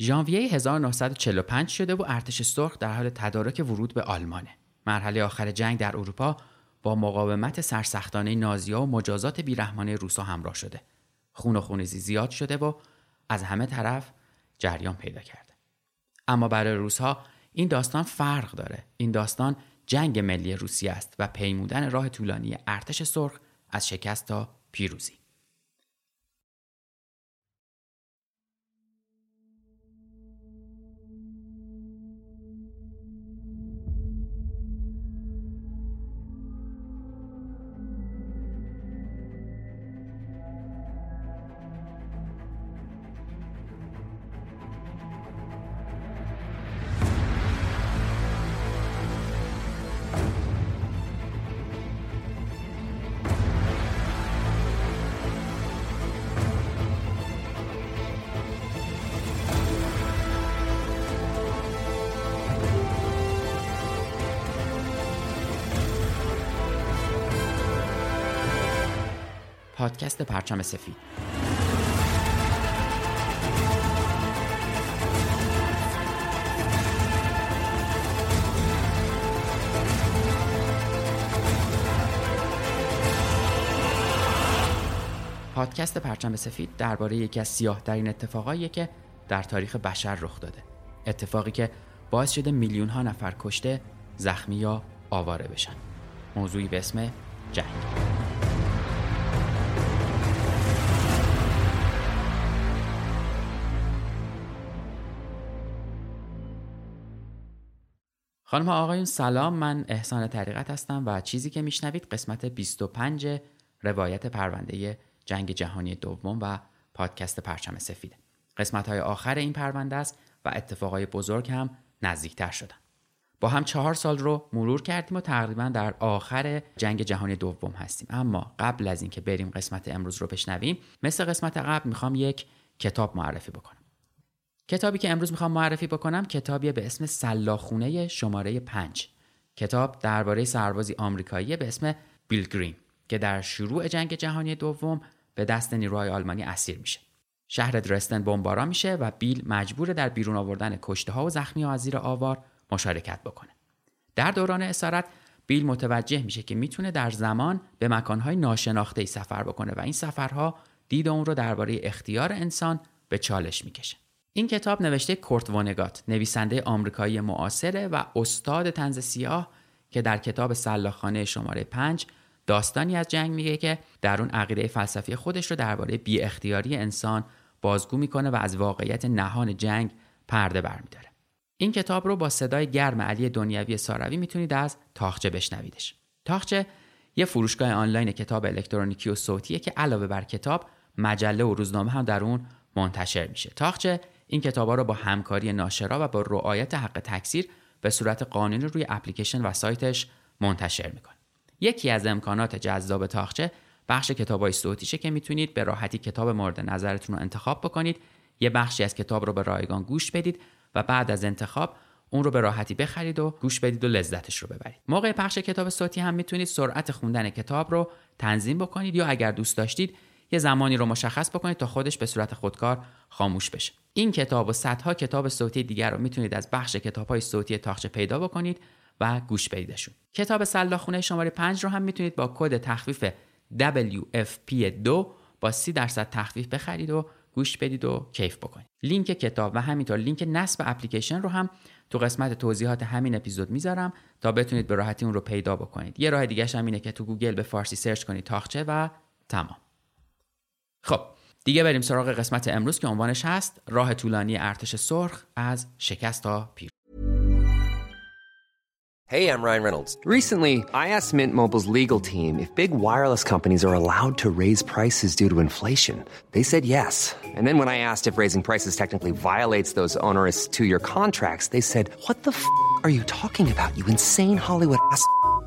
ژانویه 1945 شده و ارتش سرخ در حال تدارک ورود به آلمانه. مرحله آخر جنگ در اروپا با مقاومت سرسختانه نازیا و مجازات بیرحمانه روسا همراه شده. خون و زیاد شده و از همه طرف جریان پیدا کرده. اما برای روسها این داستان فرق داره. این داستان جنگ ملی روسیه است و پیمودن راه طولانی ارتش سرخ از شکست تا پیروزی. پادکست پرچم سفید. پادکست پرچم سفید درباره یکی از سیاه ترین اتفاقاییه که در تاریخ بشر رخ داده. اتفاقی که باعث شده میلیون ها نفر کشته زخمی یا آواره بشن. موضوعی به اسم جنگ. خانم آقایون سلام. من احسان طریقت هستم و چیزی که میشنوید قسمت 25 روایت پرونده جنگ جهانی دوم و پادکست پرچم سفیده قسمت های آخر این پرونده است و اتفاقای بزرگ هم نزدیکتر شدن. با هم چهار سال رو مرور کردیم و تقریبا در آخر جنگ جهانی دوم هستیم. اما قبل از اینکه بریم قسمت امروز رو بشنویم مثل قسمت قبل می‌خوام یک کتاب معرفی بکنم. کتابی که امروز می‌خوام معرفی بکنم کتابی به اسم سلاخونه شماره 5 کتاب درباره سربازی آمریکایی به اسم بیل گرین که در شروع جنگ جهانی دوم به دست نیروهای آلمانی اسیر میشه. شهر درستن بمباران میشه و بیل مجبور در بیرون آوردن کشته ها و زخمی ها از زیر آوار مشارکت بکنه. در دوران اسارت بیل متوجه میشه که می‌تونه در زمان به مکانهای ناشناخته سفر بکنه و این سفرها دید اون رو درباره اختیار انسان به چالش می‌کشه. این کتاب نوشته کورت وانگات نویسنده آمریکایی معاصره و استاد تنز سیاه که در کتاب سلاخانه شماره 5 داستانی از جنگ میگه که در اون عقیده فلسفی خودش رو درباره بی اختیاری انسان بازگو می‌کنه و از واقعیت نهان جنگ پرده برمیداره. این کتاب رو با صدای گرم علی دنیوی ساروی می‌تونید از تاخچه بشنویدش. تاخچه یه فروشگاه آنلاین کتاب الکترونیکی و صوتیه که علاوه بر کتاب مجله و روزنامه هم در اون منتشر میشه. تاخچه این کتابا رو با همکاری ناشرا و با رعایت حق تکثیر به صورت قانونی روی اپلیکیشن و سایتش منتشر می‌کنه. یکی از امکانات جذاب تاخچه بخش کتابای صوتیشه که می‌تونید به راحتی کتاب مورد نظرتون رو انتخاب بکنید یه بخشی از کتاب رو به رایگان گوش بدید و بعد از انتخاب اون رو به راحتی بخرید و گوش بدید و لذتش رو ببرید. موقع پخش کتاب صوتی هم می‌تونید سرعت خوندن کتاب رو تنظیم بکنید یا اگر دوست داشتید یه زمانی رو مشخص بکنید تا خودش به صورت خودکار خاموش بشه. این کتاب و صدها کتاب صوتی دیگر رو می‌تونید از بخش کتابهای صوتی تاخچه پیدا بکنید و گوش بدیدشون. کتاب سلاخ‌خونه شماره 5 رو هم می‌تونید با کد تخفیف WFP2 با 30 درصد تخفیف بخرید و گوش بدید و کیف بکنید. لینک کتاب و همینطور لینک نصب اپلیکیشن رو هم تو قسمت توضیحات همین اپیزود می‌ذارم تا بتونید به راحتی اون رو پیدا بکنید. یه راه دیگه هم اینه که تو گوگل به فارسی سرچ کنید طاقچه و تمام. خب دیگه بریم سراغ قسمت امروز که عنوانش هست راه طولانی ارتش سرخ از شکست تا پیر Hey, I'm Ryan Reynolds. Recently, I asked Mint Mobile's legal team if big wireless companies are allowed to raise prices due to inflation. They said yes. And then when I asked if raising prices technically violates those onerous two year contracts, they said, What the f are you talking about, you insane Hollywood ass?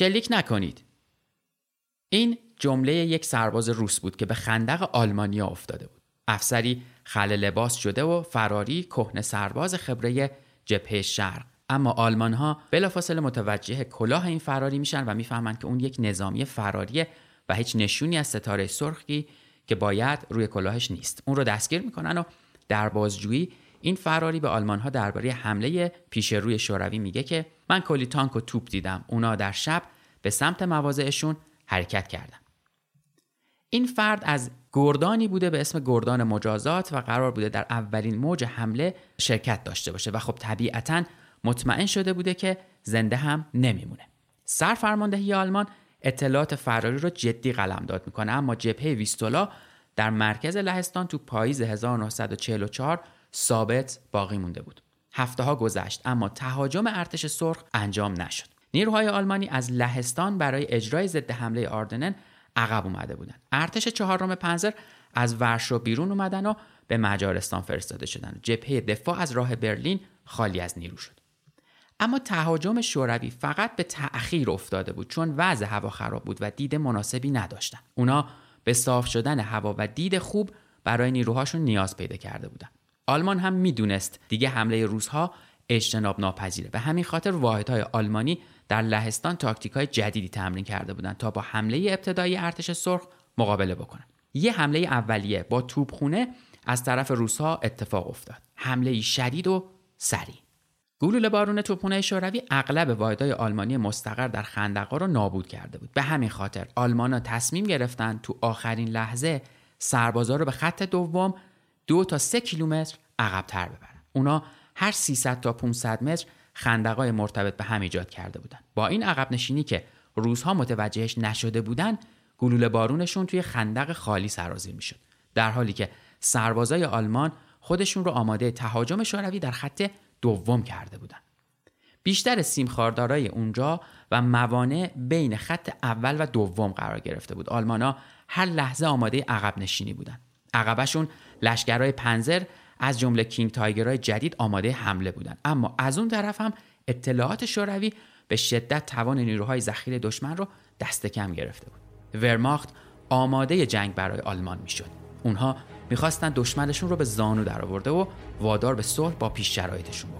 شلیک نکنید. این جمله یک سرباز روس بود که به خندق آلمانیا افتاده بود. افسری خل لباس شده و فراری کهنه سرباز خبره جبهه شرق اما آلمان ها بلافاصله متوجه کلاه این فراری میشن و می‌فهمند که اون یک نظامی فراریه و هیچ نشونی از ستاره سرخی که باید روی کلاهش نیست اون رو دستگیر می‌کنن و در بازجویی این فراری به آلمان ها درباره حمله پیش روی شوروی میگه که من کلی تانک و توپ دیدم. اونا در شب به سمت مواضعشون حرکت کردن. این فرد از گردانی بوده به اسم گردان مجازات و قرار بوده در اولین موج حمله شرکت داشته باشه و خب طبیعتا مطمئن شده بوده که زنده هم نمیمونه. سرفرماندهی آلمان اطلاعات فراری رو جدی قلمداد می‌کنه اما جبهه ویستولا در مرکز لهستان تو پاییز 1944 ثابت باقی مونده بود. هفته ها گذشت اما تهاجم ارتش سرخ انجام نشد. نیروهای آلمانی از لهستان برای اجرای ضد حمله آردنن عقب اومده بودند. ارتش چهارم پنزر از ورشو بیرون اومدن و به مجارستان فرستاده شدن جبهه دفاع از راه برلین خالی از نیرو شد. اما تهاجم شوروی فقط به تأخیر افتاده بود چون وضع هوا خراب بود و دید مناسبی نداشتن. اونا به صاف شدن هوا و دید خوب برای نیروهاشون نیاز پیدا کرده بودن آلمان هم می‌دونست. دیگه حمله روزها اجتناب ناپذیره به همین خاطر واحدهای آلمانی در لهستان تاکتیک های جدیدی تمرین کرده بودند تا با حمله ابتدایی ارتش سرخ مقابله بکنن. یه حمله اولیه با توپخونه از طرف روسها اتفاق افتاد. حمله شدید و سریع. گلوله بارون توپخانه شوروی اغلب واحدهای آلمانی مستقر در خندقا رو نابود کرده بود. به همین خاطر آلمانا تصمیم گرفتن تو آخرین لحظه سربازا رو به خط دوم دو تا سه کیلومتر عقبتر ببرن. اونا هر 300 تا 500 متر خندقای مرتبط به هم ایجاد کرده بودن. با این عقب نشینی که روزها متوجهش نشده بودن گلوله بارونشون توی خندق خالی سرازیر می‌شد. در حالی که سربازای آلمان خودشون رو آماده تهاجم شوروی در خط دوم کرده بودن. بیشتر سیمخاردارای اونجا و موانع بین خط اول و دوم قرار گرفته بود. آلمانا هر لحظه آماده عقب نشینی بودن. عقبشون لشکرهای پنزر از جمله کینگ تایگرهای جدید آماده حمله بودند اما از اون طرف هم اطلاعات شوروی به شدت توان نیروهای ذخیره دشمن رو دست کم گرفته بود. ورماخت آماده جنگ برای آلمان می‌شد. اونها می‌خواستن دشمنشون رو به زانو درآورده و وادار به صلح با پیش شرایطشون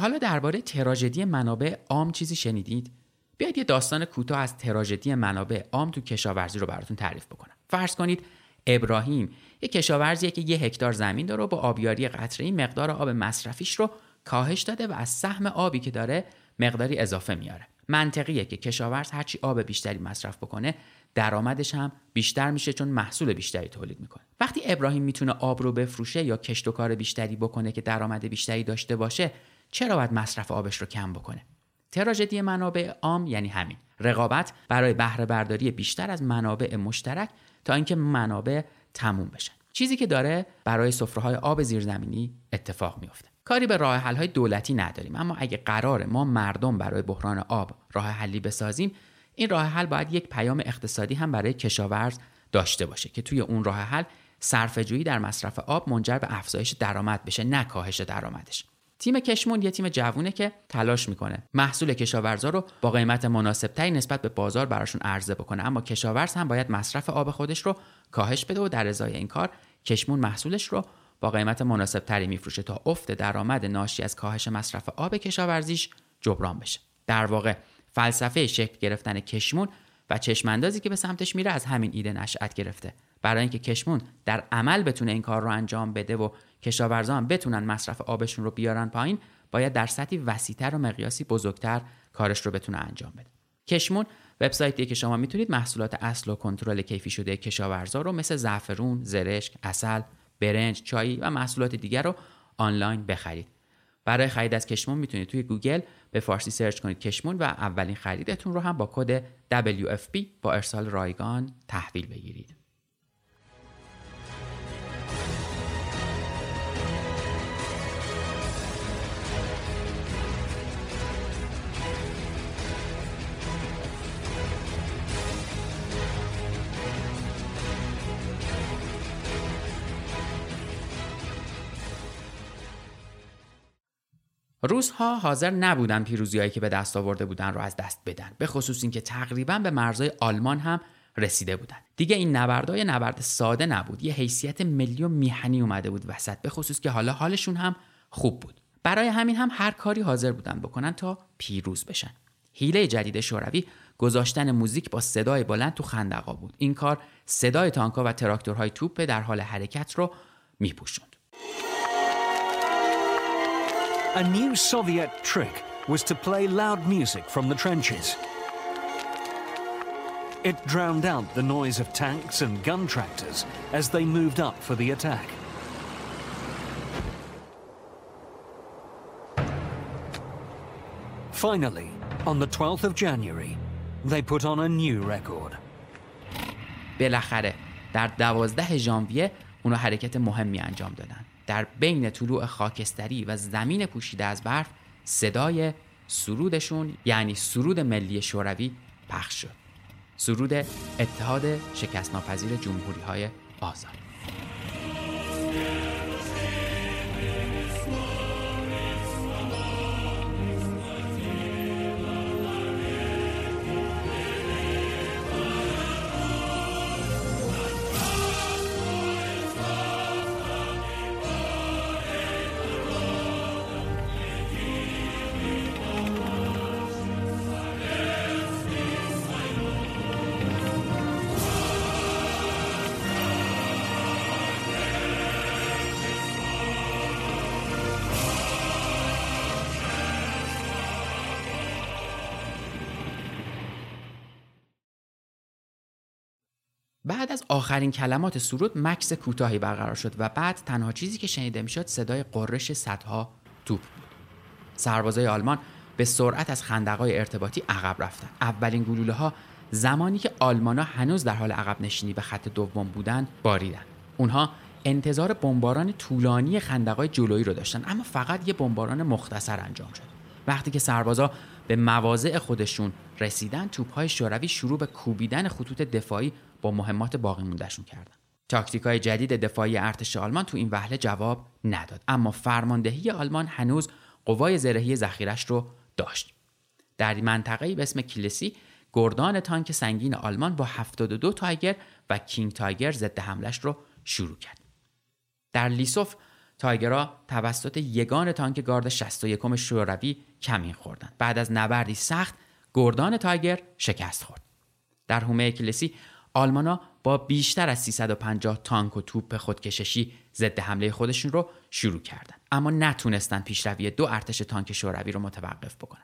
حالا درباره تراژدی منابع عام چیزی شنیدید؟ بیاید یه داستان کوتاه از تراژدی منابع عام تو کشاورزی رو براتون تعریف بکنم. فرض کنید ابراهیم یه کشاورزیه که یه هکتار زمین داره و با آبیاری قطره‌ای مقدار آب مصرفیش رو کاهش داده و از سهم آبی که داره مقداری اضافه میاره. منطقیه که کشاورز هرچی آب بیشتری مصرف بکنه درآمدش هم بیشتر میشه چون محصول بیشتری تولید می‌کنه وقتی ابراهیم می‌تونه آب رو بفروشه یا کشت و کار بیشتری بکنه که درآمد بیشتری داشته باشه چرا باید مصرف آبش رو کم بکنه؟ تراژدی منابع عام یعنی همین. رقابت برای بهره برداری بیشتر از منابع مشترک تا اینکه منابع تموم بشن. چیزی که داره برای سفره آب زیرزمینی اتفاق میفته کاری به راه حل های دولتی نداریم اما اگه قرار ما مردم برای بحران آب راه حلی بسازیم این راه حل باید یک پیام اقتصادی هم برای کشاورز داشته باشه که توی اون راه حل صرفه‌جویی در مصرف آب منجر به افزایش درآمد بشه نه کاهش درآمدش. تیم کشمون یه تیم جوونه که تلاش می‌کنه. محصول کشاورزا رو با قیمت مناسبتری نسبت به بازار براشون عرضه بکنه. اما کشاورز هم باید مصرف آب خودش رو کاهش بده و در ازای این کار کشمون محصولش رو با قیمت مناسبتری میفروشه تا افت درآمد ناشی از کاهش مصرف آب کشاورزیش جبران بشه. در واقع فلسفه شکل گرفتن کشمون و چشماندازی که به سمتش میره از همین ایده نشأت گرفته. برای اینکه کشمون در عمل بتونه این کار رو انجام بده و کشاورزا هم بتونن مصرف آبشون رو بیارن پایین باید در سطحی وسیعتر و مقیاسی بزرگتر کارش رو بتونه انجام بده کشمون وبسایتیه که شما می‌تونید محصولات اصل و کنترل کیفی شده کشاورزا رو مثل زعفرون، زرشک، عسل، برنج، چای و محصولات دیگر رو آنلاین بخرید. برای خرید از کشمون می‌تونید توی گوگل به فارسی سرچ کنید کشمون و اولین خریدتون رو هم با کد WFP با ارسال رایگان تحویل بگیرید. روسها حاضر نبودن پیروزیهایی که به دست آورده بودن رو از دست بدن به خصوص اینکه تقریبا به مرزهای آلمان هم رسیده بودن. دیگه این نبردهای نبرد ساده نبود یه حیثیت ملی و میهنی اومده بود وسط به خصوص که حالا حالشون هم خوب بود. برای همین هم هر کاری حاضر بودن بکنن تا پیروز بشن. حیله جدید شوروی گذاشتن موزیک با صدای بلند تو خندقا بود. این کار صدای تانکا و تراکتورهای توپ در حال حرکت رو میپوشوند. A new Soviet trick was to play loud music from the trenches. It drowned out the noise of tanks and gun tractors as they moved up for the attack. Finally, on the 12th of January, they put on a new record. بالاخره در دوازده ژانویه اونا حرکت مهمی انجام دادن در بین طلوع خاکستری و زمین پوشیده از برف صدای سرودشون یعنی سرود ملی شوروی پخش شد. سرود اتحاد شکست ناپذیر جمهوری های آزاد. آخرین کلمات سرود مکس کوتاهی برقرار شد و بعد تنها چیزی که شنیده می‌شد صدای قررش صدها توپ بود. سربازای آلمان به سرعت از خندقای ارتباطی عقب رفتن. اولین گلوله ها زمانی که آلمانا هنوز در حال عقب نشینی به خط دوم بودند باریدن. اونها انتظار بمباران طولانی خندقای جلویی رو داشتن اما فقط یه بمباران مختصر انجام شد. وقتی که سربازا به مواضع خودشون رسیدن توپهای شوروی شروع به کوبیدن خطوط دفاعی با مهمات باقی موندهشون کردن. تاکتیک های جدید دفاعی ارتش آلمان تو این وهله جواب نداد اما فرماندهی آلمان هنوز قوای زرهی ذخیرش رو داشت. در منطقه به اسم کلسی گردان تانک سنگین آلمان با 72 تایگر و کینگ تایگر ضد حملش رو شروع کرد. در لیسوف تایگرها توسط یگان تانک گارد 61 شوروی کمین خوردند. بعد از نبردی سخت گردان تایگر شکست خورد. در حومه کلسی آلمانا با بیشتر از 350 تانک و توپ خودکششی ضد حمله خودشون رو شروع کردند. اما نتونستن پیشروی دو ارتش تانک شوروی رو متوقف بکنن.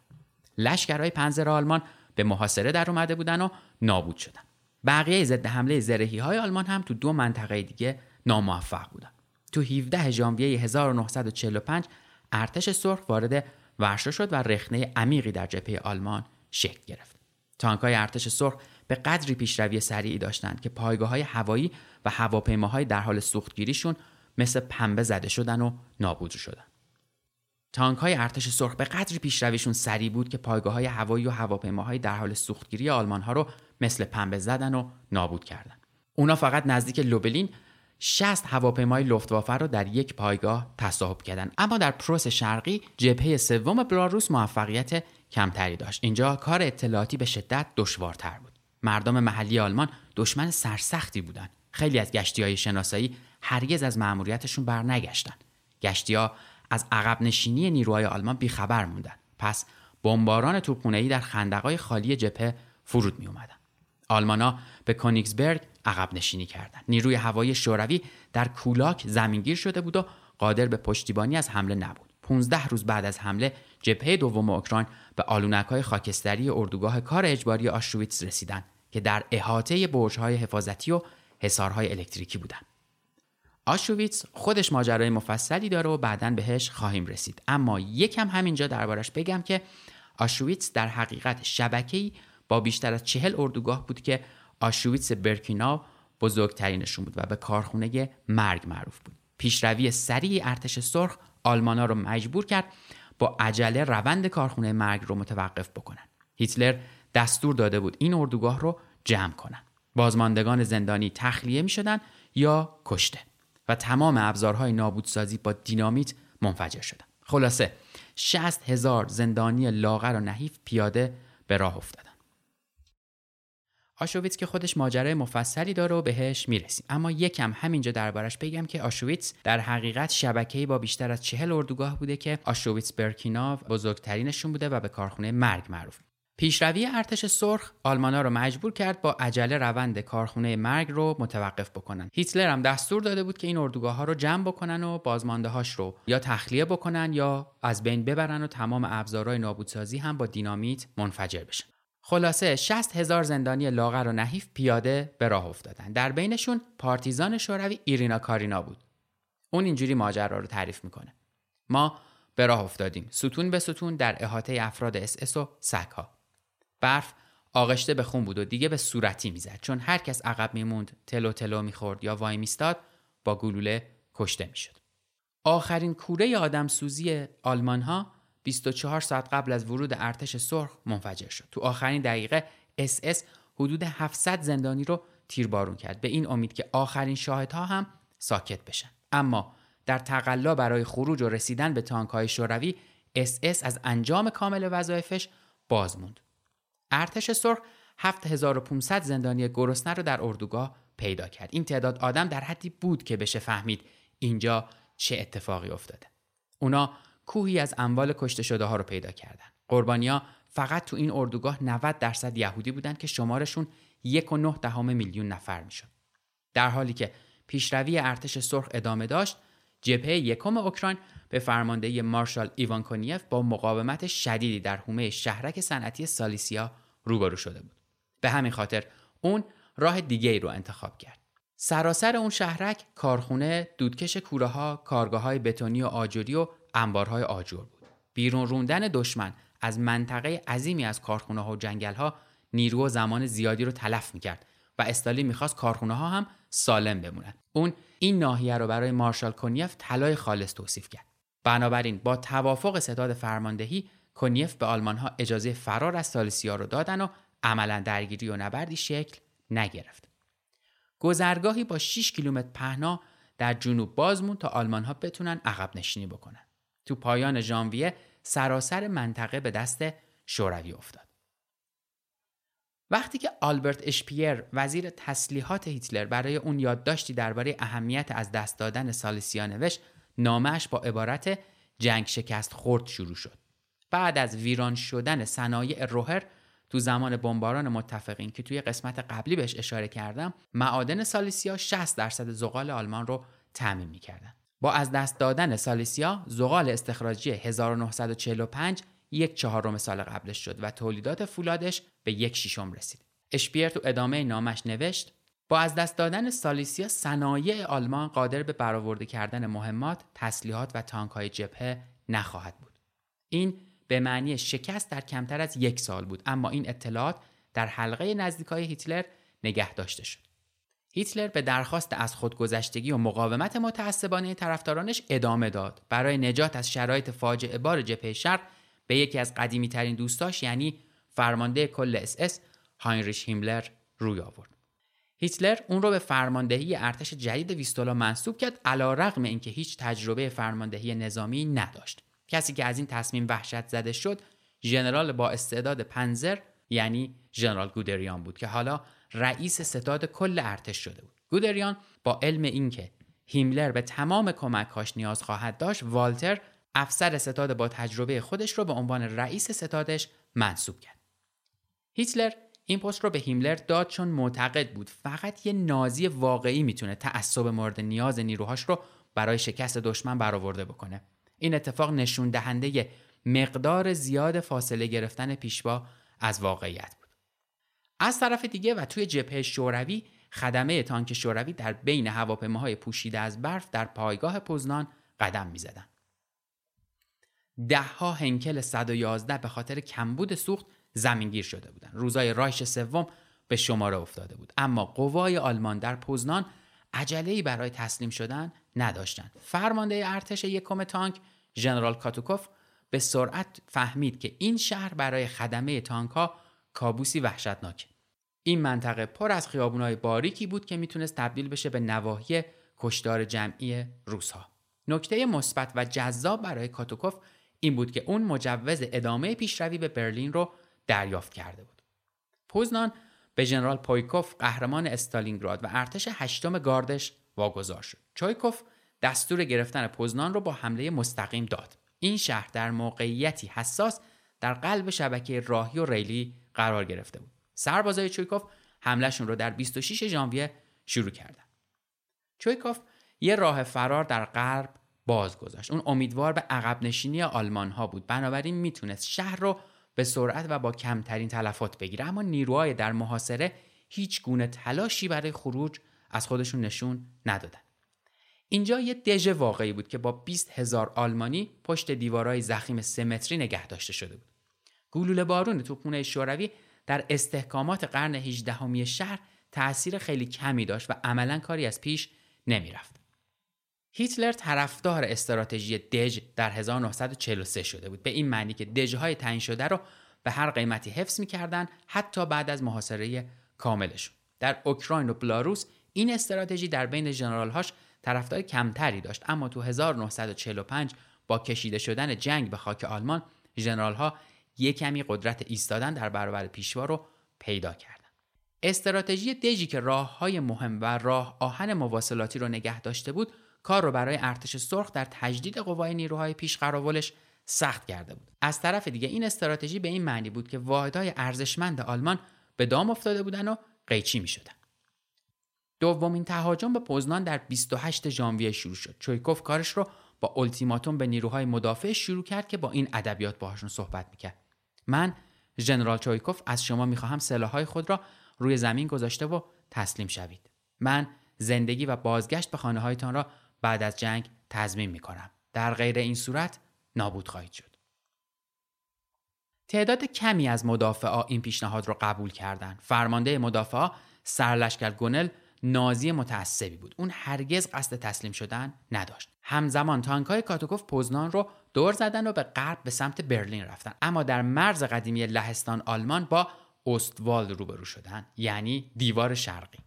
لشکرهای پنزر آلمان به محاصره در اومده بودن و نابود شدن. بقیه ضد حمله زرهی های آلمان هم تو دو منطقه دیگه ناموفق بودن. تو 17 ژانویه 1945 ارتش سرخ وارد ورشا شد و رخنه عمیقی در جبهه آلمان شکل گرفت. تانکهای ارتش سرخ به قدری پیشروی سریعی داشتند که پایگاه های هوایی و هواپیماهای در حال سوختگیریشون مثل پنبه زده شدن و نابود شدن. تانک های ارتش سرخ به قدری پیشرویشون سریع بود که پایگاه های هوایی و هواپیماهای در حال سوختگیری آلمان ها رو مثل پنبه زدن و نابود کردن. اونا فقط نزدیک لوبلین 60 هواپیمای لفتوافه رو در یک پایگاه تصاحب کردند اما در پروس شرقی جبهه سوم بلاروس موفقیت کمتری داشت. اینجا کار اطلاعاتی به شدت دشوارتر بود. مردم محلی آلمان دشمن سرسختی بودند خیلی از گشتی های شناسایی هرگز از مأموریتشون برنگشتند گشتی ها از عقب نشینی نیروهای آلمان بیخبر موندن. پس بمباران توپخانه‌ای در خندقای خالی جبهه فرود می اومدن. آلمانا به کونیگسبرگ عقب نشینی کردند. نیروی هوایی شوروی در کولاک زمینگیر شده بود و قادر به پشتیبانی از حمله نبود. 15 روز بعد از حمله جبهه دوم اوکراین به های خاکستری اردوگاه کار اجباری آشویتس رسیدند که در احاطه برج‌های حفاظتی و حصارهای الکتریکی بودند. آشویتس خودش ماجرای مفصلی داره و بعدا بهش خواهیم رسید اما یکم همینجا دربارش بگم که آشویتس در حقیقت شبکه‌ای با بیشتر از چهل اردوگاه بود که آشویتس برکیناو بزرگترینشون بود و به کارخونه مرگ معروف بود. پیشروی سریع ارتش سرخ آلمانا رو مجبور کرد با عجله روند کارخونه مرگ رو متوقف بکنن. هیتلر دستور داده بود این اردوگاه رو جمع کنن. بازماندگان زندانی تخلیه می شدن یا کشته و تمام ابزارهای نابودسازی با دینامیت منفجر شدن. خلاصه 60 هزار زندانی لاغر و نحیف پیاده به راه افتادن آشویتس که خودش ماجرای مفصلی داره و بهش می‌رسیم. اما یکم همینجا دربارش بگم که آشویتس در حقیقت شبکه‌ای با بیشتر از چهل اردوگاه بوده که آشویتس برکیناو بزرگترینشون بوده و به کارخونه مرگ معروف. پیشروی ارتش سرخ آلمانا رو مجبور کرد با عجله روند کارخونه مرگ رو متوقف بکنن. هیتلر هم دستور داده بود که این اردوگاه ها رو جمع بکنن و بازمانده هاش رو یا تخلیه بکنن یا از بین ببرن و تمام ابزارهای نابودسازی هم با دینامیت منفجر بشن. خلاصه 60 هزار زندانی لاغر و نحیف پیاده به راه افتادن. در بینشون پارتیزان شوروی ایرینا کارینا بود. اون اینجوری ماجرا رو تعریف می‌کنه. ما به راه افتادیم. ستون به ستون در احاطه افراد اس اس و سگها برف آغشته به خون بود و دیگه به صورتی می‌زد. چون هر کس عقب میموند تلو تلو می‌خورد یا وای میستاد با گلوله کشته می‌شد. آخرین کوره آدم سوزی آلمان ها 24 ساعت قبل از ورود ارتش سرخ منفجر شد. تو آخرین دقیقه اس اس حدود 700 زندانی رو تیربارون کرد. به این امید که آخرین شاهدها هم ساکت بشن. اما در تقلا برای خروج و رسیدن به تانک های شوروی اس اس از انجام کامل وظایفش باز موند ارتش سرخ 7500 زندانی گرسنه رو در اردوگاه پیدا کرد. این تعداد آدم در حدی بود که بشه فهمید اینجا چه اتفاقی افتاده. اونا کوهی از اموال کشته شده ها رو پیدا کردن. قربانیا فقط تو این اردوگاه 90 درصد یهودی بودن که شمارشون یک و نه دهم میلیون نفر می‌شد. در حالی که پیشروی ارتش سرخ ادامه داشت جبهه یکم اوکراین به فرماندهی مارشال ایوان کونیف با مقاومت شدیدی در حومه شهرک صنعتی سالیسیا روبرو شده بود. به همین خاطر اون راه دیگه ای رو انتخاب کرد. سراسر اون شهرک کارخونه دودکش کوره ها کارگاه های بتونی و آجوری و انبارهای آجر بود. بیرون روندن دشمن از منطقه عظیمی از کارخونه ها و جنگل ها نیرو و زمان زیادی رو تلف می‌کرد و استالین می‌خواست کارخونه ها هم سالم بمونن. اون این ناحیه رو برای مارشال کنیف طلای خالص توصیف کرد. بنابراین با توافق ستاد فرماندهی کنیف به آلمان ها اجازه فرار از سالسیا رو دادن و عملا درگیری و نبردی شکل نگرفت. گذرگاهی با 6 کیلومتر پهنا در جنوب بازمون تا آلمان ها بتونن عقب نشینی بکنن. تو پایان ژانویه سراسر منطقه به دست شوروی افتاد. وقتی که آلبرت اشپیر وزیر تسلیحات هیتلر برای اون یادداشتی درباره اهمیت از دست دادن سالسیا نوشت نامش با عبارت جنگ شکست خورد شروع شد بعد از ویران شدن صنایع روهر تو زمان بمباران متفقین که توی قسمت قبلی بهش اشاره کردم معادن سالیسیا 60 درصد زغال آلمان رو تأمین می‌کردن با از دست دادن سالیسیا زغال استخراجی 1945 یک چهارم سال قبلش شد و تولیدات فولادش به یک شیشم رسید. اشپیر تو ادامه نامش نوشت با از دست دادن سالیسیا صنایع آلمان قادر به برآورده کردن مهمات، تسلیحات و تانک های جبهه نخواهد بود. این به معنی شکست در کمتر از یک سال بود اما این اطلاعات در حلقه نزدیکای هیتلر نگه داشته شد هیتلر به درخواست از خودگذشتگی و مقاومت متعصبانه طرفدارانش ادامه داد. برای نجات از شرایط فاجعه بار جبهه شرق به یکی از قدیمی ترین دوستاش یعنی فرمانده کل اس اس هاینریش هیملر روی آورد. هیتلر اون رو به فرماندهی ارتش جدید ویستولا منصوب کرد علی رغم اینکه هیچ تجربه فرماندهی نظامی نداشت. کسی که از این تصمیم وحشت زده شد ژنرال با استعداد پنزر یعنی ژنرال گودریان بود که حالا رئیس ستاد کل ارتش شده بود. گودریان با علم اینکه هیملر به تمام کمکهاش نیاز خواهد داشت والتر افسر ستاد با تجربه خودش رو به عنوان رئیس ستادش منصوب کرد. هیتلر این پست رو به هیملر داد چون معتقد بود فقط یه نازی واقعی می‌تونه تعصب مورد نیاز نیروهاش رو برای شکست دشمن برآورده بکنه. این اتفاق نشون دهنده مقدار زیاد فاصله گرفتن پیشوا از واقعیت بود. از طرف دیگه و توی جبهه شوروی خدمه تانک شوروی در بین هواپیماهای پوشیده از برف در پایگاه پوزنان قدم می‌زدند دهها هنکل 111 به خاطر کمبود سوخت زمینگیر شده بودند. روزای رایش سوم به شماره افتاده بود. اما قوای آلمان در پوزنان عجله برای تسلیم شدن نداشتند فرمانده ارتش یکم تانک ژنرال کاتوکوف به سرعت فهمید که این شهر برای خدمه تانک ها کابوسی وحشتناک این منطقه پر از خیابونهای باریکی بود که می‌تونست تبدیل بشه به نواحی کشدار جمعی روسها نکته مثبت و جذاب برای کاتوکوف این بود که اون مجوز ادامه پیشروی به برلین رو دریافت کرده بود. پوزنان به ژنرال پویکوف قهرمان استالینگراد و ارتش هشتم گاردش واگذار شد. چویکوف دستور گرفتن پوزنان رو با حمله مستقیم داد. این شهر در موقعیتی حساس در قلب شبکه راهی و ریلی قرار گرفته بود. سربازای چویکوف حملهشون رو در 26 ژانویه شروع کردن. چویکوف یه راه فرار در غرب باز گذاشت. اون امیدوار به عقب نشینی آلمان ها بود. بنابراین می‌تونست شهر رو به سرعت و با کمترین تلفات بگیره اما نیروهای در محاصره هیچ گونه تلاشی برای خروج از خودشون نشون ندادن اینجا یه دژ واقعی بود که با 20 هزار آلمانی پشت دیوارهای زخیم سمتری نگه داشته شده بود گلوله بارون توپخونه شوروی در استحکامات قرن 18 شهر تأثیر خیلی کمی داشت و عملا کاری از پیش نمی‌رفت. هیتلر طرفدار استراتژی دژ در 1943 شده بود. به این معنی که دژهای تعیین شده رو به هر قیمتی حفظ می‌کردن حتی بعد از محاصره کاملشون. در اوکراین و بلاروس این استراتژی در بین ژنرالهاش طرفدار کمتری داشت. اما تو 1945 با کشیده شدن جنگ به خاک آلمان ژنرالها یک کمی قدرت ایستادن در برابر پیشوا رو پیدا کردند. استراتژی دژی که راه های مهم و راه آهن مواصلاتی رو نگه داشته بود کار رو برای ارتش سرخ در تجدید قوای نیروهای پیش قراولش سخت کرده بود از طرف دیگه این استراتژی به این معنی بود که واحدهای ارزشمند آلمان به دام افتاده بودن و قیچی می شدن. دومین تهاجم به پوزنان در 28 ژانویه شروع شد. چویکوف کارش رو با التیماتوم به نیروهای مدافع شروع کرد که با این ادبیات باهاشون صحبت می‌کرد. من ژنرال چویکوف از شما می‌خواهم سلاحهای خود را روی زمین گذاشته و تسلیم شوید. من زندگی و بازگشت به خانه هایتان را بعد از جنگ تضمین می کنم. در غیر این صورت نابود خواهید شد. تعداد کمی از مدافعا این پیشنهاد را قبول کردند. فرمانده مدافعا سرلشکر گونل نازی متعصبی بود. اون هرگز قصد تسلیم شدن نداشت. همزمان تانکای کاتوکوف پوزنان رو دور زدن و به غرب به سمت برلین رفتن. اما در مرز قدیمی لهستان آلمان با استوال روبرو شدن یعنی دیوار شرقی.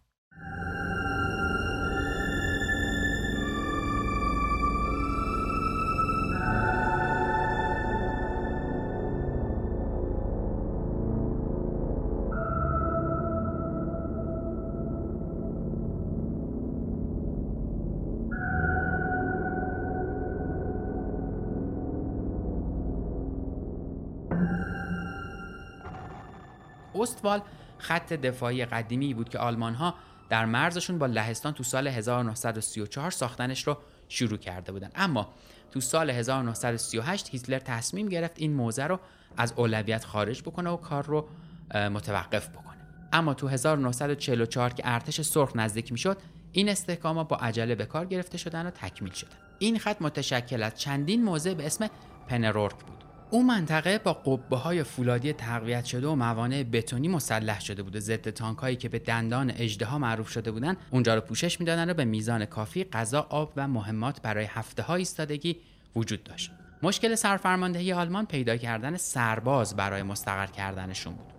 استوال خط دفاعی قدیمی بود که آلمان ها در مرزشون با لهستان تو سال 1934 ساختنش رو شروع کرده بودن. اما تو سال 1938 هیتلر تصمیم گرفت این موزه رو از اولویت خارج بکنه و کار رو متوقف بکنه. اما تو 1944 که ارتش سرخ نزدیک می‌شد این استحکامات با عجله به کار گرفته شدن و تکمیل شدن. این خط متشکل از چندین موزه به اسم پنرورک بود. اون منطقه با قبه های فولادی تقویت شده و موانع بتونی مسلح شده بوده. ضد تانک هایی که به دندان اژدها معروف شده بودن اونجا رو پوشش می‌دادن و به میزان کافی غذا آب و مهمات برای هفته های ایستادگی وجود داشت. مشکل سرفرماندهی آلمان پیدا کردن سرباز برای مستقر کردنشون بود.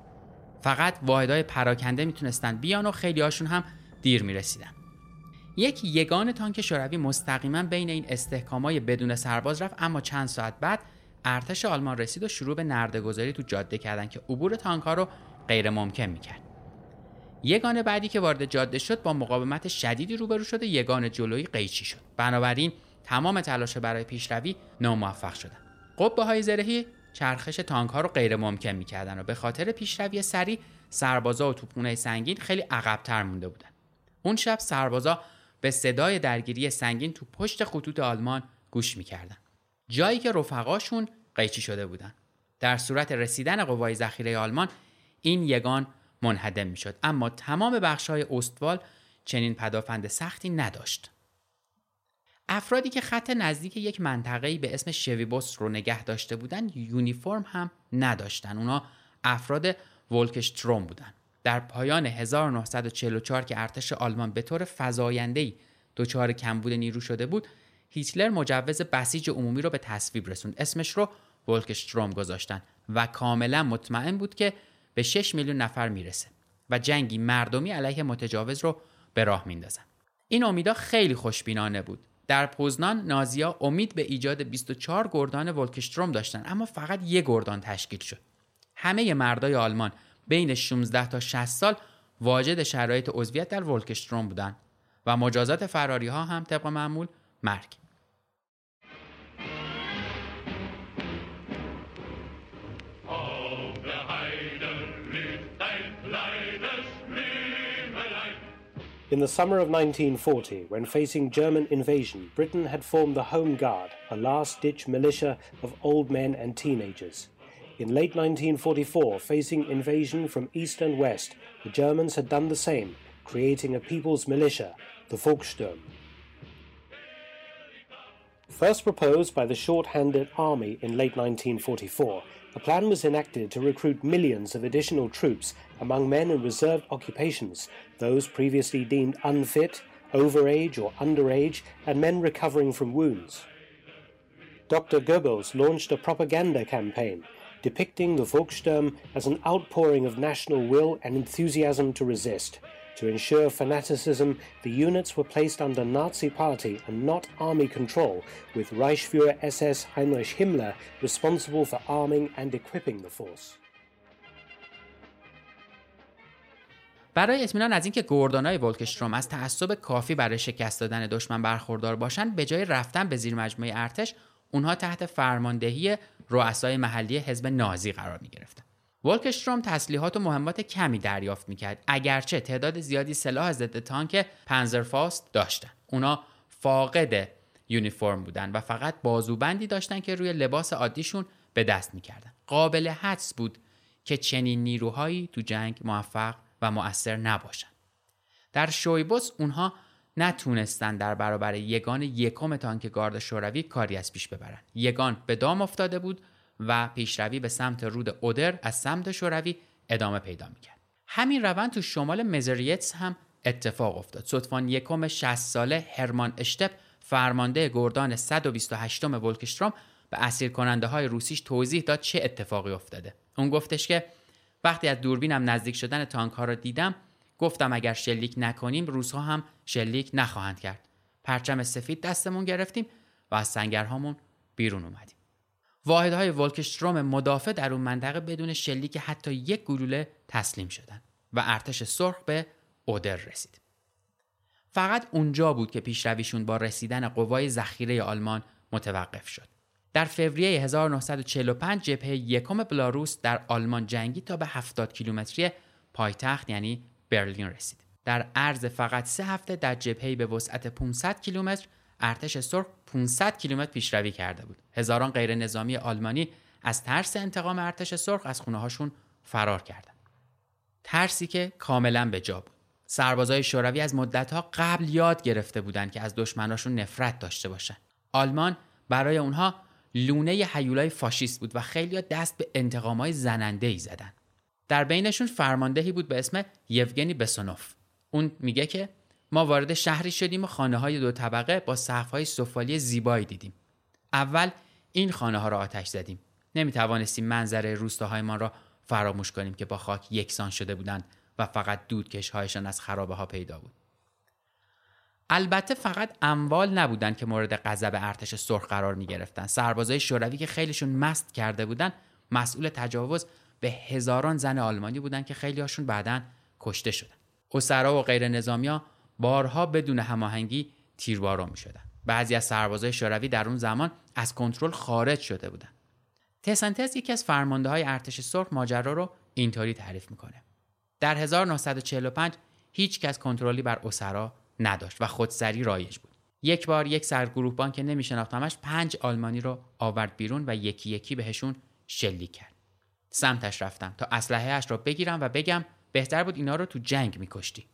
فقط واحدهای پراکنده می‌تونستن بیان و خیلی هاشون هم دیر می‌رسیدن. یک یگان تانک شوروی مستقیما بین این استحکامای بدون سرباز رفت اما چند ساعت بعد ارتش آلمان رسید و شروع به نردهگذاری تو جاده کردن که عبور تانک ها رو غیر ممکن می‌کرد. یگان بعدی که وارد جاده شد با مقاومت شدیدی روبرو شد و یگان جلویی قیچی شد. بنابراین تمام تلاش برای پیشروی ناموفق شدن. قبه های زرهی چرخش تانک ها رو غیر ممکن می‌کردن و به خاطر پیشروی سریع سربازا و توپخونه سنگین خیلی عقبتر مونده بودن. اون شب سربازا به صدای درگیری سنگین تو پشت خطوط آلمان گوش می‌کردن. جایی که رفقاشون قیچی شده بودن. در صورت رسیدن قوای ذخیره آلمان این یگان منهدم می‌شد. اما تمام بخشهای استوال چنین پدافند سختی نداشت. افرادی که خط نزدیک یک منطقه‌ای به اسم شویبوس رو نگه داشته بودند یونیفرم هم نداشتن. اونا افراد ولکشتروم بودن. در پایان 1944 که ارتش آلمان به طور فزاینده‌ای دچار کمبود نیرو شده بود هیتلر مجوز بسیج عمومی رو به تصویب رسوند. اسمش رو ولکشتروم گذاشتن و کاملا مطمئن بود که به 6 میلیون نفر می‌رسه و جنگی مردمی علیه متجاوز رو به راه میندازن. این امیدا خیلی خوشبینانه بود. در پوزنان نازیا امید به ایجاد 24 گردان ولکشتروم داشتن اما فقط یک گردان تشکیل شد. همه مردای آلمان بین 16 تا 60 سال واجد شرایط عضویت در ولکشتروم بودند و مجازات فراری ها هم طبق معمول مرگ. In the summer of 1940, when facing German invasion, Britain had formed the Home Guard, a last ditch militia of old men and teenagers. In late 1944, facing invasion from east and west, the Germans had done the same, creating a people's militia, the Volkssturm. First proposed by the short-handed army in late 1944, a plan was enacted to recruit millions of additional troops among men in reserved occupations, those previously deemed unfit, overage or underage, and men recovering from wounds. Dr. Goebbels launched a propaganda campaign depicting the Volkssturm as an outpouring of national will and enthusiasm to resist. To ensure fanaticism, the units were placed under Nazi Party and not army control, with Reichsfuhrer SS Heinrich Himmler responsible for arming and equipping the force. برای اطمینان از اینکه گوردانای ولکشتروم از تعصب کافی برای شکست دادن دشمن برخوردار باشند به جای رفتن به زیر مجموعه ارتش اونها تحت فرماندهی رؤسای محلی حزب نازی قرار می گرفتن. ولکشتروم تسلیحات و مهمات کمی دریافت می‌کرد اگرچه تعداد زیادی سلاح ضد تانک پنزرفاست داشتن. اونا فاقد یونیفرم بودن و فقط بازوبندی داشتن که روی لباس عادیشون به دست می‌کردن. قابل حدس بود که چنین نیروهایی تو جنگ موفق و مؤثر نباشن. در شویبوس اونها نتونستن در برابر یگان یکم تانک گارد شوروی کاری از پیش ببرن. یگان به دام افتاده بود و پیشروی به سمت رود اودر از سمت شوروی ادامه پیدا می‌کرد. همین روند تو شمال مزریتس هم اتفاق افتاد. صدفان یکم 60 ساله هرمان اشتپ فرمانده گردان 128 ولکشتروم به اسیر کننده های روسیش توضیح داد چه اتفاقی افتاده. اون گفتش که وقتی از دوربینم نزدیک شدن تانک ها رو دیدم گفتم اگر شلیک نکنیم روسها هم شلیک نخواهند کرد. پرچم سفید دستمون گرفتیم و از سنگرهامون بیرون اومدیم. واحدهای ولکشتروم مدافع در اون منطقه بدون شلیک حتی یک گلوله تسلیم شدن و ارتش سرخ به اودر رسید. فقط اونجا بود که پیشرویشون با رسیدن قوای ذخیره آلمان متوقف شد. در فوریه 1945 جبهه یکم بلاروس در آلمان جنگی تا به 70 کیلومتری پایتخت یعنی برلین رسید. در عرض فقط سه هفته در جبهه به وسعت 500 کیلومتر ارتش سرخ 500 کیلومتر پیشروی کرده بود. هزاران غیر نظامی آلمانی از ترس انتقام ارتش سرخ از خونه هاشون فرار کردند. ترسی که کاملا به جا بود. سربازای شوروی از مدتها قبل یاد گرفته بودند که از دشمناشون نفرت داشته باشند. آلمان برای اونها لونه ی هیولای فاشیست بود و خیلی دست به انتقامای زننده ای زدن در بینشون فرماندهی بود به اسم یوگنی بسونوف اون میگه که ما وارد شهری شدیم و خانه های دو طبقه با سقف های سفالی زیبایی دیدیم اول این خانه ها را آتش زدیم نمی توانستیم منظره روستاهایمان را فراموش کنیم که با خاک یکسان شده بودند و فقط دودکش هایشان از خرابه ها پیدا بود البته فقط اموال نبودند که مورد غضب ارتش سرخ قرار می گرفتن. سربازای شوروی که خیلیشون مست کرده بودند مسئول تجاوز به هزاران زن آلمانی بودند که خیلی هاشون بعدا کشته شدن. اسرا و غیر نظامیا بارها بدون هماهنگی تیربارو می شدن. بعضی از سربازای شوروی در اون زمان از کنترل خارج شده بودند. تسنتس یکی از فرمانده های ارتش سرخ ماجرا رو اینطوری تعریف می‌کنه. در 1945 هیچ کس کنترلی بر اسرا نداشت و خودسری رایج بود. یک بار یک سرگروهبان که نمیشناختمش پنج آلمانی رو آورد بیرون و یکی یکی بهشون شلیک کرد. سمتش رفتم تا اسلحهاش رو بگیرم و بگم بهتر بود اینا رو تو جنگ میکشتی.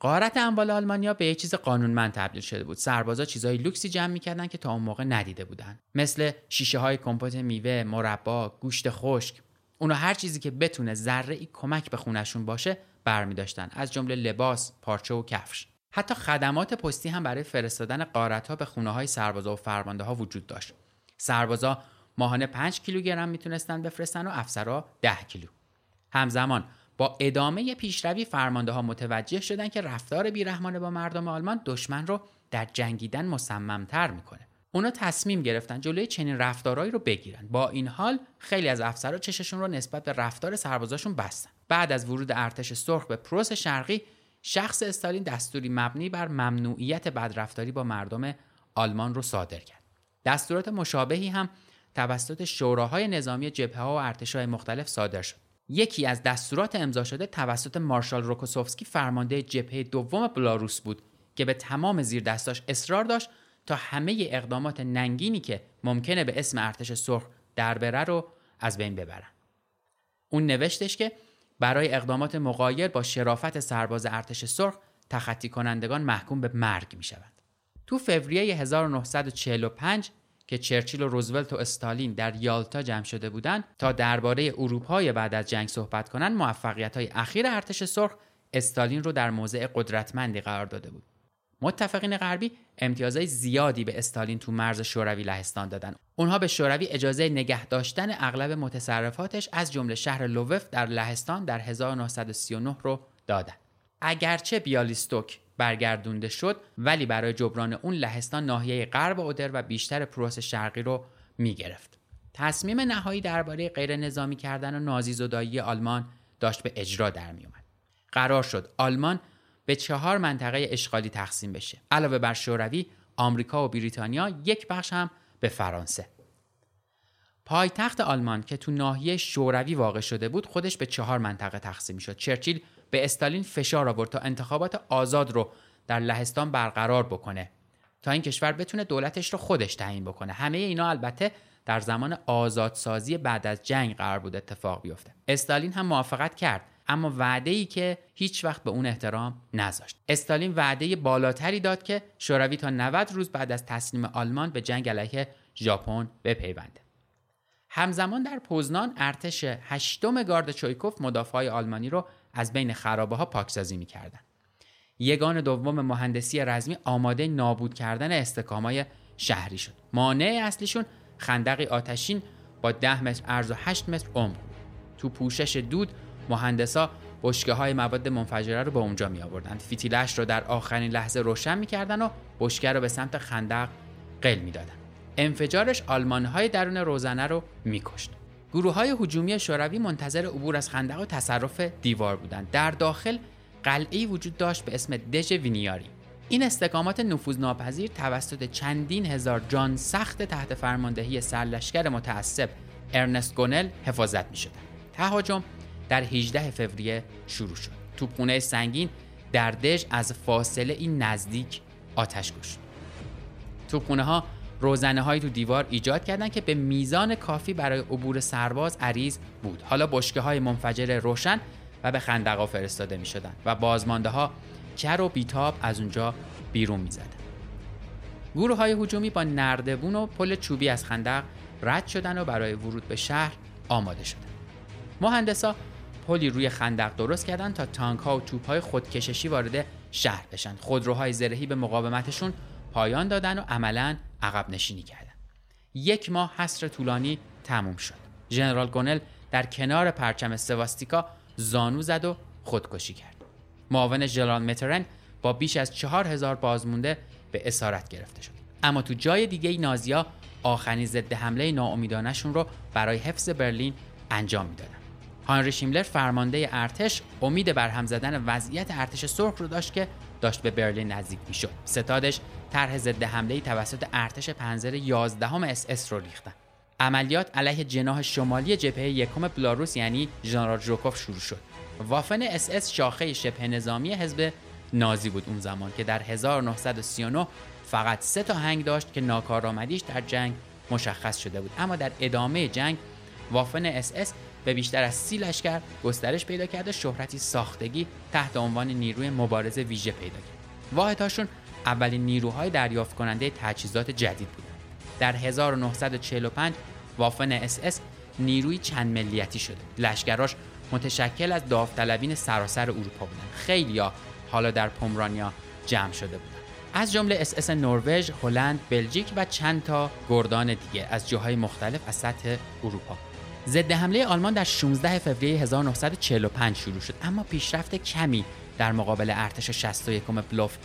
قارت اموال آلمانیا به یه چیز قانونمند تبدیل شده بود. سربازا چیزای لوکسی جمع می‌کردن که تا اون موقع ندیده بودن. مثل شیشه های کمپوت میوه، مربا، گوشت خشک. اونا هر چیزی که بتونه ذره ای کمک به خونشون باشه برمیداشتن از جمله لباس، پارچه و کفش. حتی خدمات پستی هم برای فرستادن قارت ها به خونه های سربازا و فرمانده ها وجود داشت. سربازا ماهانه 5 کیلوگرم می‌تونستن بفرستن و افسرها 10 کیلو. همزمان با ادامه پیشروی فرمانده ها متوجه شدن که رفتار بیرحمانه با مردم آلمان دشمن رو در جنگیدن مصممتر می‌کنه. اونا تصمیم گرفتن جلوی چنین رفتارهایی رو بگیرن. با این حال خیلی از افسرها چششون رو نسبت به رفتار سربازاشون بستن. بعد از ورود ارتش سرخ به پروس شرقی شخص استالین دستوری مبنی بر ممنوعیت بدرفتاری با مردم آلمان رو صادر کرد. دستورات مشابهی هم توسط شوراهای نظامی جبهه ها و ارتشهای مختلف صادر شد. یکی از دستورات امضا شده توسط مارشال روکوسوفسکی فرمانده جبهه دوم بلاروس بود که به تمام زیر دستاش اصرار داشت تا همه اقدامات ننگینی که ممکنه به اسم ارتش سرخ در بره رو از بین ببرن. اون نوشتش که برای اقدامات مقایر با شرافت سرباز ارتش سرخ تخطی کنندگان محکوم به مرگ می شوند. تو فوریه 1945 که چرچیل و روزولت و استالین در یالتا جمع شده بودند تا درباره اروپای بعد از جنگ صحبت کنند موفقیت های اخیر ارتش سرخ استالین رو در موضع قدرتمندی قرار داده بود. متفقین غربی امتیازهای زیادی به استالین تو مرز شوروی لهستان دادن. اونها به شوروی اجازه نگه داشتن اغلب متصرفاتش از جمله شهر لووف در لهستان در 1939 رو دادن. اگرچه بیالیستوک برگردونده شد ولی برای جبران اون لهستان ناحیه غرب اودر و بیشتر پروس شرقی رو می‌گرفت. تصمیم نهایی درباره غیر نظامی کردن و نازی زدایی آلمان داشت به اجرا در می اومد. قرار شد آلمان به چهار منطقه اشغالی تقسیم بشه. علاوه بر شوروی آمریکا و بریتانیا یک بخش هم به فرانسه. پایتخت آلمان که تو ناحیه شوروی واقع شده بود خودش به چهار منطقه تقسیم شد چرچیل به استالین فشار آورد تا انتخابات آزاد رو در لهستان برقرار بکنه. تا این کشور بتونه دولتش رو خودش تعیین بکنه. همه اینا البته در زمان آزادسازی بعد از جنگ قرار بود اتفاق بیفته. استالین هم موافقت کرد اما وعده ای که هیچ وقت به اون احترام نذاشت. استالین وعده بالاتری داد که شوروی تا 90 روز بعد از تسلیم آلمان به جنگ علیه ژاپن بپیونده. همزمان در پوزنان ارتش هشتم گارد چویکوف مدافعای آلمانی رو از بین خرابه ها پاکسازی می‌کردن. یگان دوم مهندسی رزمی آماده نابود کردن استکامای شهری شد. مانع اصلیشون خندقی آتشین با 10 متر عرض و 8 متر عمق تو پوشش دود مهندسا بشکه های مواد منفجره رو به اونجا می آوردند فیتیلش رو در آخرین لحظه روشن می‌کردن و بشکه رو به سمت خندق قل می‌دادند انفجارش آلمان های درون روزنه رو میکشت. گروه های هجومی شوروی منتظر عبور از خندق و تصرف دیوار بودند در داخل قلعه وجود داشت به اسم دژ وینیاری این استقامات نفوذناپذیر توسط چندین هزار جان سخت تحت فرماندهی سرلشکر متعصب ارنست گونل حفاظت می شدن. تهاجم در 18 فوریه شروع شد. توپخونه سنگین در دژ از فاصله این نزدیک آتش کشید. توپخونه ها روزنه های تو دیوار ایجاد کردند که به میزان کافی برای عبور سرباز عریض بود. حالا بشکه های منفجر روشن و به خندقا فرستاده می شدن و بازمانده ها کر و بیتاب از اونجا بیرون می زدن. گروه های هجومی با نردبون و پل چوبی از خندق رد شدن و برای ورود به شهر آماده شدن. مهندسا پلی روی خندق درست کردن تا تانک ها و توپ های خودکششی وارد شهر بشن. خودروهای زرهی به مقاومتشون پایان دادن و عملا عقب نشینی کردن. یک ماه حصر طولانی تموم شد. ژنرال گونل در کنار پرچم سواستیکا زانو زد و خودکشی کرد. معاون ژنرال مترن با بیش از چهار هزار بازمونده به اسارت گرفته شد. اما تو جای دیگه نازیا آخرین ضد حمله ناامیدانشون رو برای حفظ برلین انجام می‌دادن. هاینریش هیملر فرمانده ارتش امید بر هم زدن وضعیت ارتش سرخ رو داشت که داشت به برلین نزدیک می‌شد. ستادش طرح ضد حمله توسط ارتش پنزر 11 اس اس رو ریختن. عملیات علیه جناح شمالی جبهه یکم بلاروس یعنی ژنرال جوکوف شروع شد. وافن اس اس شاخه شبه نظامی حزب نازی بود اون زمان که در 1939 فقط سه تا هنگ داشت که ناکارآمدیش در جنگ مشخص شده بود. اما در ادامه جنگ وافن اس اس به بیشتر از سی لشکر گسترش پیدا کرده شهرتی ساختگی تحت عنوان نیروی مبارزه ویژه پیدا کرد. واحدهاشون اولین نیروهای دریافت کننده تجهیزات جدید بودند. در 1945 وافن اس اس نیروی چند ملیتی شده لشکراش متشکل از داوطلبین سراسر اروپا بودند. خیلیا حالا در پومرانیا جمع شده بودند. از جمله اس اس نروژ، هلند، بلژیک و چند تا گردان دیگه از جاهای مختلف از سطح اروپا. ضد حمله آلمان در 16 فوریه 1945 شروع شد. اما پیشرفت کمی در مقابل ارتش 61 بلوف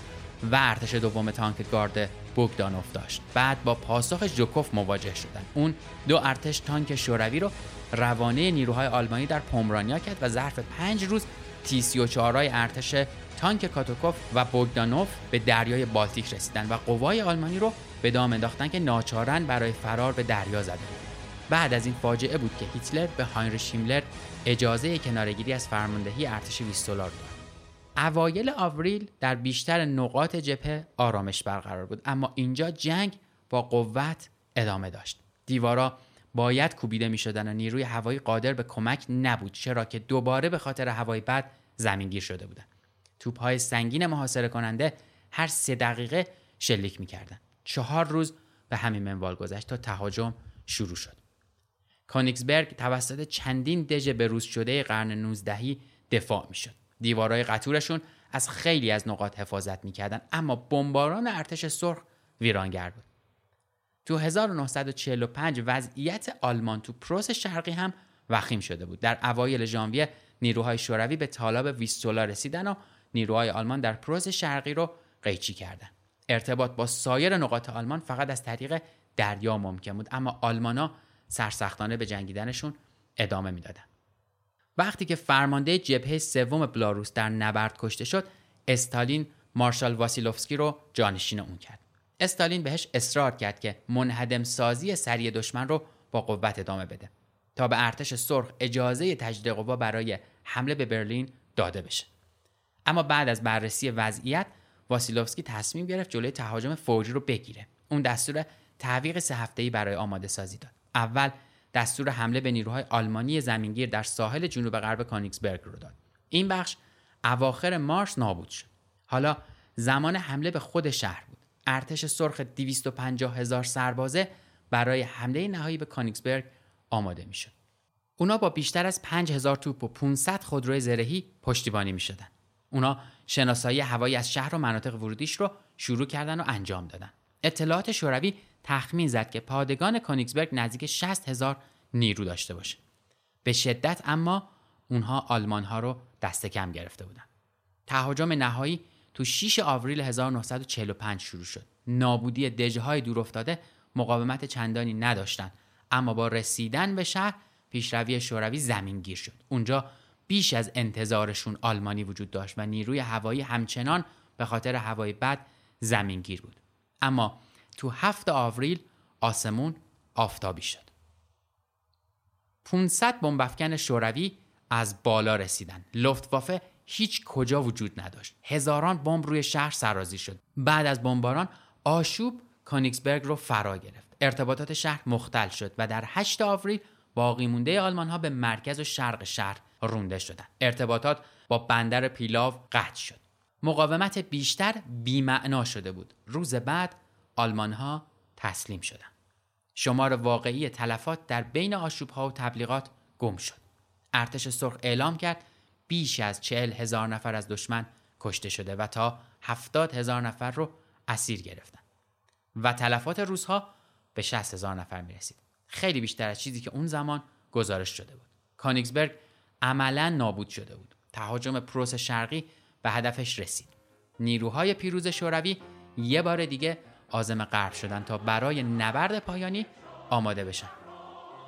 و ارتش دوم تانک گارد بوگدانوف داشت. بعد با پاسخ جوکوف مواجه شدند. اون دو ارتش تانک شوروی رو روانه نیروهای آلمانی در پومرانیا کرد و ظرف پنج روز تی 34 ارتش تانک کاتوکوف و بوگدانوف به دریای بالتیک رسیدند و قوای آلمانی رو به دام انداختن که ناچارن برای فرار به دریا زده بعد از این فاجعه بود که هیتلر به هاینریش شیملر اجازه کنارگیری از فرماندهی ارتش 20 دلار داد. اوایل آوریل در بیشتر نقاط جبهه آرامش برقرار بود اما اینجا جنگ با قوت ادامه داشت. دیوارا باید کوبیده می شدن و نیروی هوایی قادر به کمک نبود چرا که دوباره به خاطر هوای بد زمینگیر شده بودند. توپ های سنگین محاصره کننده هر سه دقیقه شلیک می کردن. چهار روز به همین منوال گذشت تا تهاجم شروع شد. کانیکسبرگ توسط چندین دژ بروز شده قرن 19 دفاع می‌شد. دیوارهای قطورشون از خیلی از نقاط حفاظت می‌کردن اما بمباران ارتش سرخ ویرانگر بود. تو 1945 وضعیت آلمان تو پروس شرقی هم وخیم شده بود. در اوایل ژانویه نیروهای شوروی به تالاب ویستولا رسیدن و نیروهای آلمان در پروس شرقی رو قیچی کردند. ارتباط با سایر نقاط آلمان فقط از طریق دریا ممکن بود اما آلمانا سرسختانه به جنگیدنشون ادامه می‌دادن. وقتی که فرمانده جبهه سوم بلاروس در نبرد کشته شد استالین مارشال واسیلوفسکی رو جانشین اون کرد. استالین بهش اصرار کرد که منهدم سازی سری دشمن رو با قوت ادامه بده تا به ارتش سرخ اجازه تجدید قوا برای حمله به برلین داده بشه. اما بعد از بررسی وضعیت واسیلوفسکی تصمیم گرفت جلوی تهاجم فوری رو بگیره. اون دستور تعویق سه هفته‌ای برای آماده سازی داد. اول دستور حمله به نیروهای آلمانی زمینگیر در ساحل جنوب غرب کانیکسبرگ رو داد این بخش اواخر مارس نابود شد حالا زمان حمله به خود شهر بود ارتش سرخ 250 هزار سربازه برای حمله نهایی به کانیکسبرگ آماده می شد. اونا با بیشتر از 5000 توپ و 500 خودروی زرهی پشتیبانی می شدن. اونا شناسایی هوایی از شهر و مناطق ورودیش رو شروع کردن و انجام دادن. اطلاعات شوروی تخمین زد که پادگان کانیکسبرگ نزدیک 60 هزار نیرو داشته باشه. به شدت اما اونها آلمان ها رو دست کم گرفته بودن. تهاجم نهایی تو 6 آوریل 1945 شروع شد. نابودی دژه های دور افتاده مقاومت چندانی نداشتند اما با رسیدن به شهر پیشروی شوروی زمینگیر شد. اونجا بیش از انتظارشون آلمانی وجود داشت و نیروی هوایی همچنان به خاطر هوای بد زمینگیر بود. اما تو هفت آوریل آسمون آفتابی شد. 500 بمبافکن شوروی از بالا رسیدن. لفتوافه هیچ کجا وجود نداشت. هزاران بمب روی شهر سرازی شد. بعد از بمباران آشوب کانیکسبرگ رو فرا گرفت. ارتباطات شهر مختل شد و در 8 آوریل باقی مونده آلمان ها به مرکز و شرق شهر رونده شدند. ارتباطات با بندر پیلاو قطع شد. مقاومت بیشتر بیمعنا شده بود. روز بعد آلمان ها تسلیم شدند. شمار واقعی تلفات در بین آشوب ها و تبلیغات گم شد. ارتش سرخ اعلام کرد بیش از چهل هزار نفر از دشمن کشته شده و تا هفتاد هزار نفر رو اسیر گرفتن و تلفات روزها به 60 هزار نفر می رسید. خیلی بیشتر از چیزی که اون زمان گزارش شده بود. کانیگسبرگ عملا نابود شده بود. تهاجم پروس شرقی به هدفش رسید. نیروهای پیروز شوروی یه بار دیگه آزم غرب شدن تا برای نبرد پایانی آماده بشن.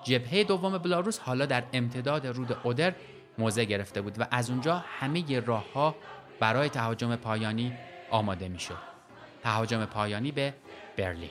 جبهه دوم بلاروس حالا در امتداد رود اودر موضع گرفته بود و از اونجا همه راهها برای تهاجم پایانی آماده می‌شد. تهاجم پایانی به برلین.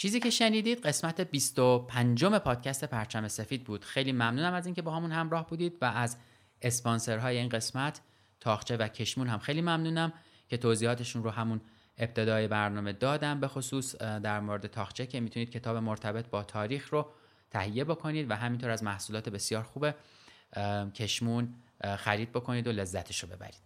چیزی که شنیدید قسمت 25 پادکست پرچم سفید بود. خیلی ممنونم از اینکه با همون همراه بودید و از اسپانسرهای این قسمت تاخچه و کشمون هم خیلی ممنونم که توضیحاتشون رو همون ابتدای برنامه دادم. به خصوص در مورد تاخچه که می‌تونید کتاب مرتبط با تاریخ رو تهیه بکنید و همینطور از محصولات بسیار خوب کشمون خرید بکنید و لذتش رو ببرید.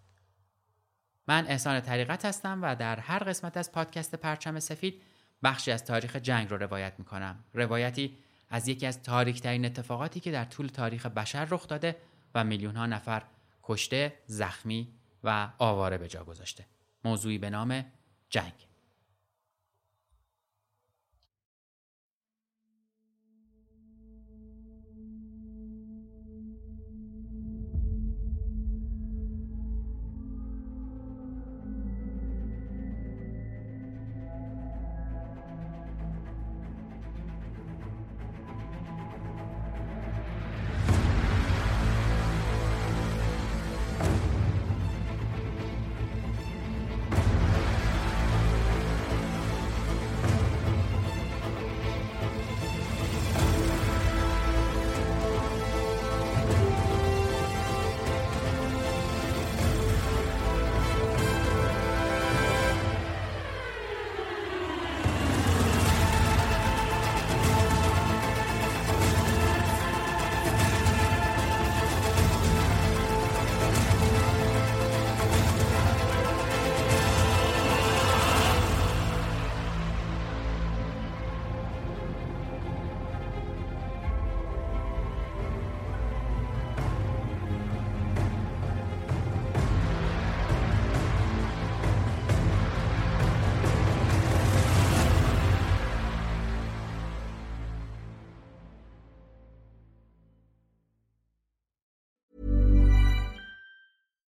من احسان طریقت هستم و در هر قسمت از پادکست پرچم سفید بخشی از تاریخ جنگ رو روایت می‌کنم. روایتی از یکی از تاریکترین اتفاقاتی که در طول تاریخ بشر رخ داده و میلیون ها نفر کشته، زخمی و آواره به جا گذاشته. موضوعی به نام جنگ.